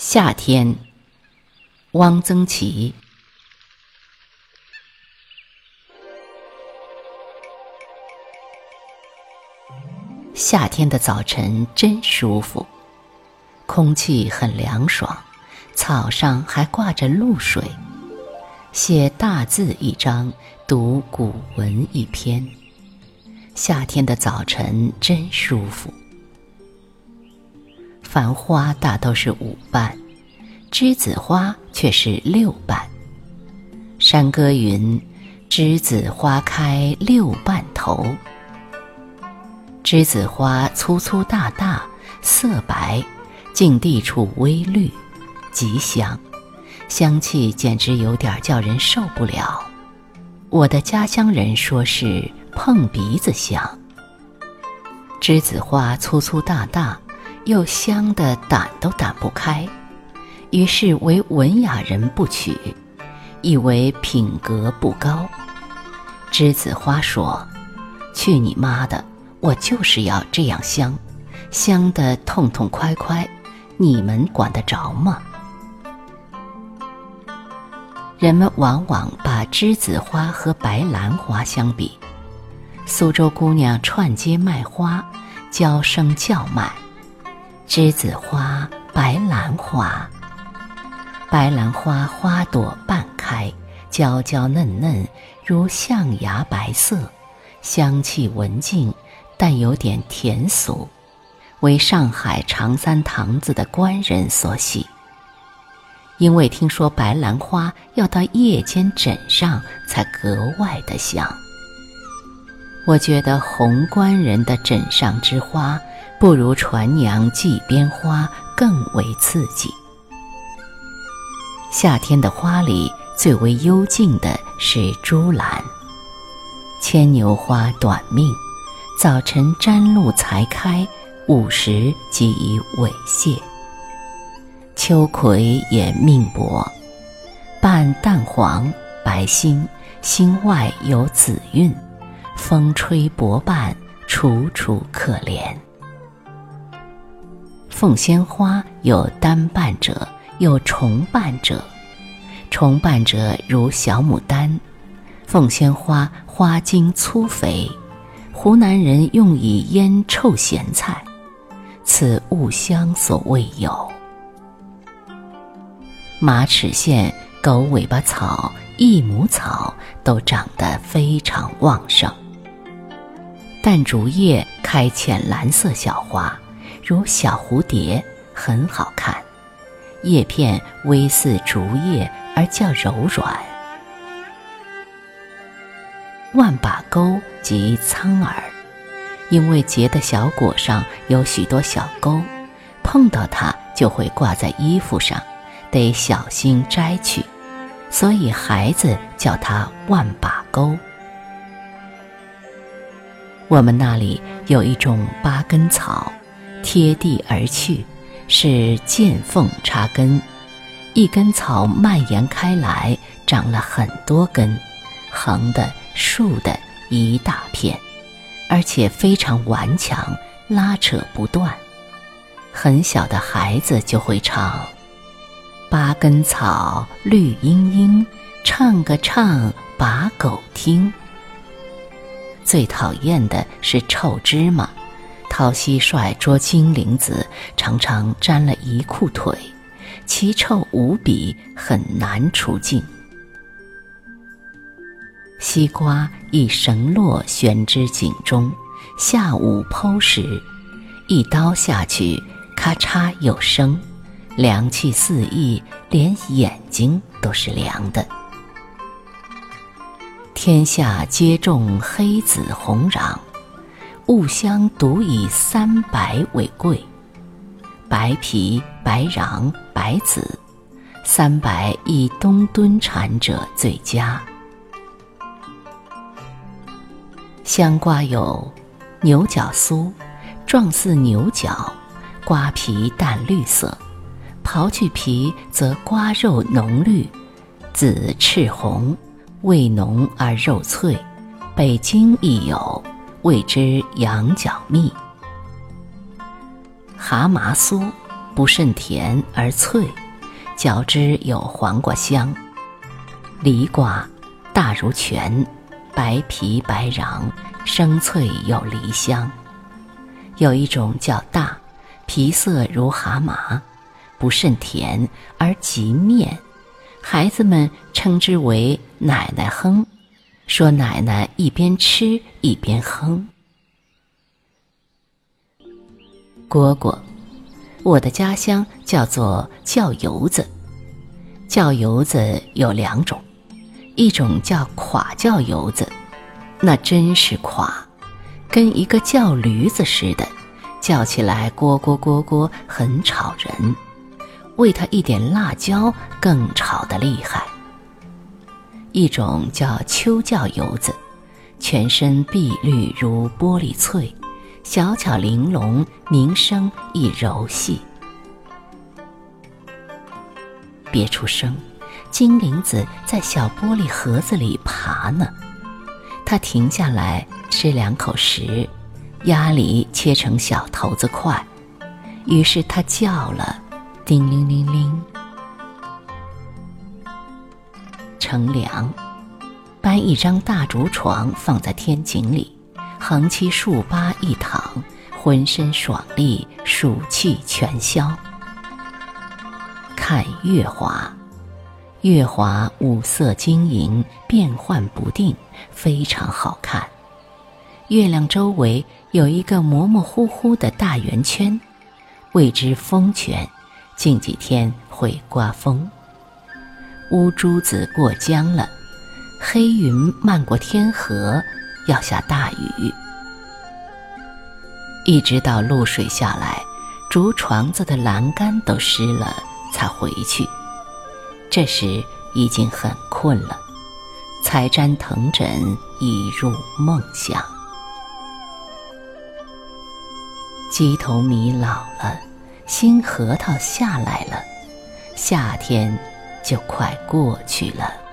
夏天，汪曾祺。夏天的早晨真舒服，空气很凉爽，草上还挂着露水。写大字一张，读古文一篇。夏天的早晨真舒服。繁花大都是五瓣，栀子花却是六瓣。山歌云：“栀子花开六瓣头。”栀子花粗粗大大，色白，近地处微绿，极香，香气简直有点叫人受不了。我的家乡人说是碰鼻子香。栀子花粗粗大大，又香的掸都掸不开，于是为文雅人不取，以为品格不高。栀子花说：“去你妈的！”我就是要这样香，香的痛痛快快，你们管得着吗？人们往往把栀子花和白兰花相比。苏州姑娘串街卖花，娇声叫卖：“栀子花，白兰花。”白兰花花朵半开，娇娇嫩嫩，如象牙白色，香气文静。但有点甜俗，为上海长三堂子的官人所喜。因为听说白兰花要到夜间枕上才格外的香。我觉得红官人的枕上之花，不如船娘髻边花更为刺激。夏天的花里最为幽静的是朱兰。牵牛花短命。早晨沾露才开，午时即已萎谢。秋葵也命薄，半淡黄，白心，心外有紫韵，风吹薄瓣，楚楚可怜。凤仙花有单瓣者，有重瓣者，重瓣者如小牡丹，凤仙花花茎粗肥。湖南人用以腌臭咸菜，此物香所未有。马齿苋、狗尾巴草、益母草都长得非常旺盛。淡竹叶开浅蓝色小花，如小蝴蝶，很好看。叶片微似竹叶，而较柔软。万把钩即苍耳，因为结的小果上有许多小钩，碰到它就会挂在衣服上，得小心摘去，所以孩子叫它万把钩。我们那里有一种八根草，贴地而去，是见缝插根，一根草蔓延开来，长了很多根，横的。竖的一大片，而且非常顽强，拉扯不断。很小的孩子就会唱：“八根草，绿茵茵，唱个唱，把狗听。”最讨厌的是臭芝麻，掏蟋蟀捉金铃子，常常沾了一裤腿，奇臭无比，很难除净。西瓜一绳络悬之井中，下午剖时，一刀下去，咔嚓有声，凉气四溢，连眼睛都是凉的。天下皆种黑紫红瓤，物香独以三白为贵。白皮、白瓤、白籽，三白以冬蹲产者最佳。香瓜有牛角酥，状似牛角，瓜皮淡绿色，刨去皮则瓜肉浓绿，紫赤红，味浓而肉脆。北京亦有，谓之羊角蜜。蛤蟆酥，不甚甜而脆，嚼之有黄瓜香。梨瓜大如拳，白皮白瓤，生脆有梨香。有一种叫大，皮色如蛤蟆，不甚甜而极面，孩子们称之为奶奶哼，说奶奶一边吃一边哼。蝈蝈，我的家乡叫做叫油子。叫油子有两种。一种叫垮叫油子，那真是垮，跟一个叫驴子似的，叫起来蝈蝈蝈蝈，很吵人。喂它一点辣椒，更吵得厉害。一种叫秋叫油子，全身碧绿如玻璃翠，小巧玲珑，鸣声亦柔细。别出声。金铃子在小玻璃盒子里爬呢，它停下来吃两口食，鸭梨切成小头子块，于是它叫了，叮铃铃铃。乘凉，搬一张大竹床放在天井里，横七竖八一躺，浑身爽利，暑气全消。看月华。月华五色晶莹，变幻不定，非常好看。月亮周围有一个模模糊糊的大圆圈，谓之风圈。近几天会刮风。乌珠子过江了，黑云漫过天河，要下大雨。一直到露水下来，竹床子的栏杆都湿了，才回去。这时已经很困了，才沾藤枕已入梦乡。鸡头米老了，新核桃下来了，夏天就快过去了。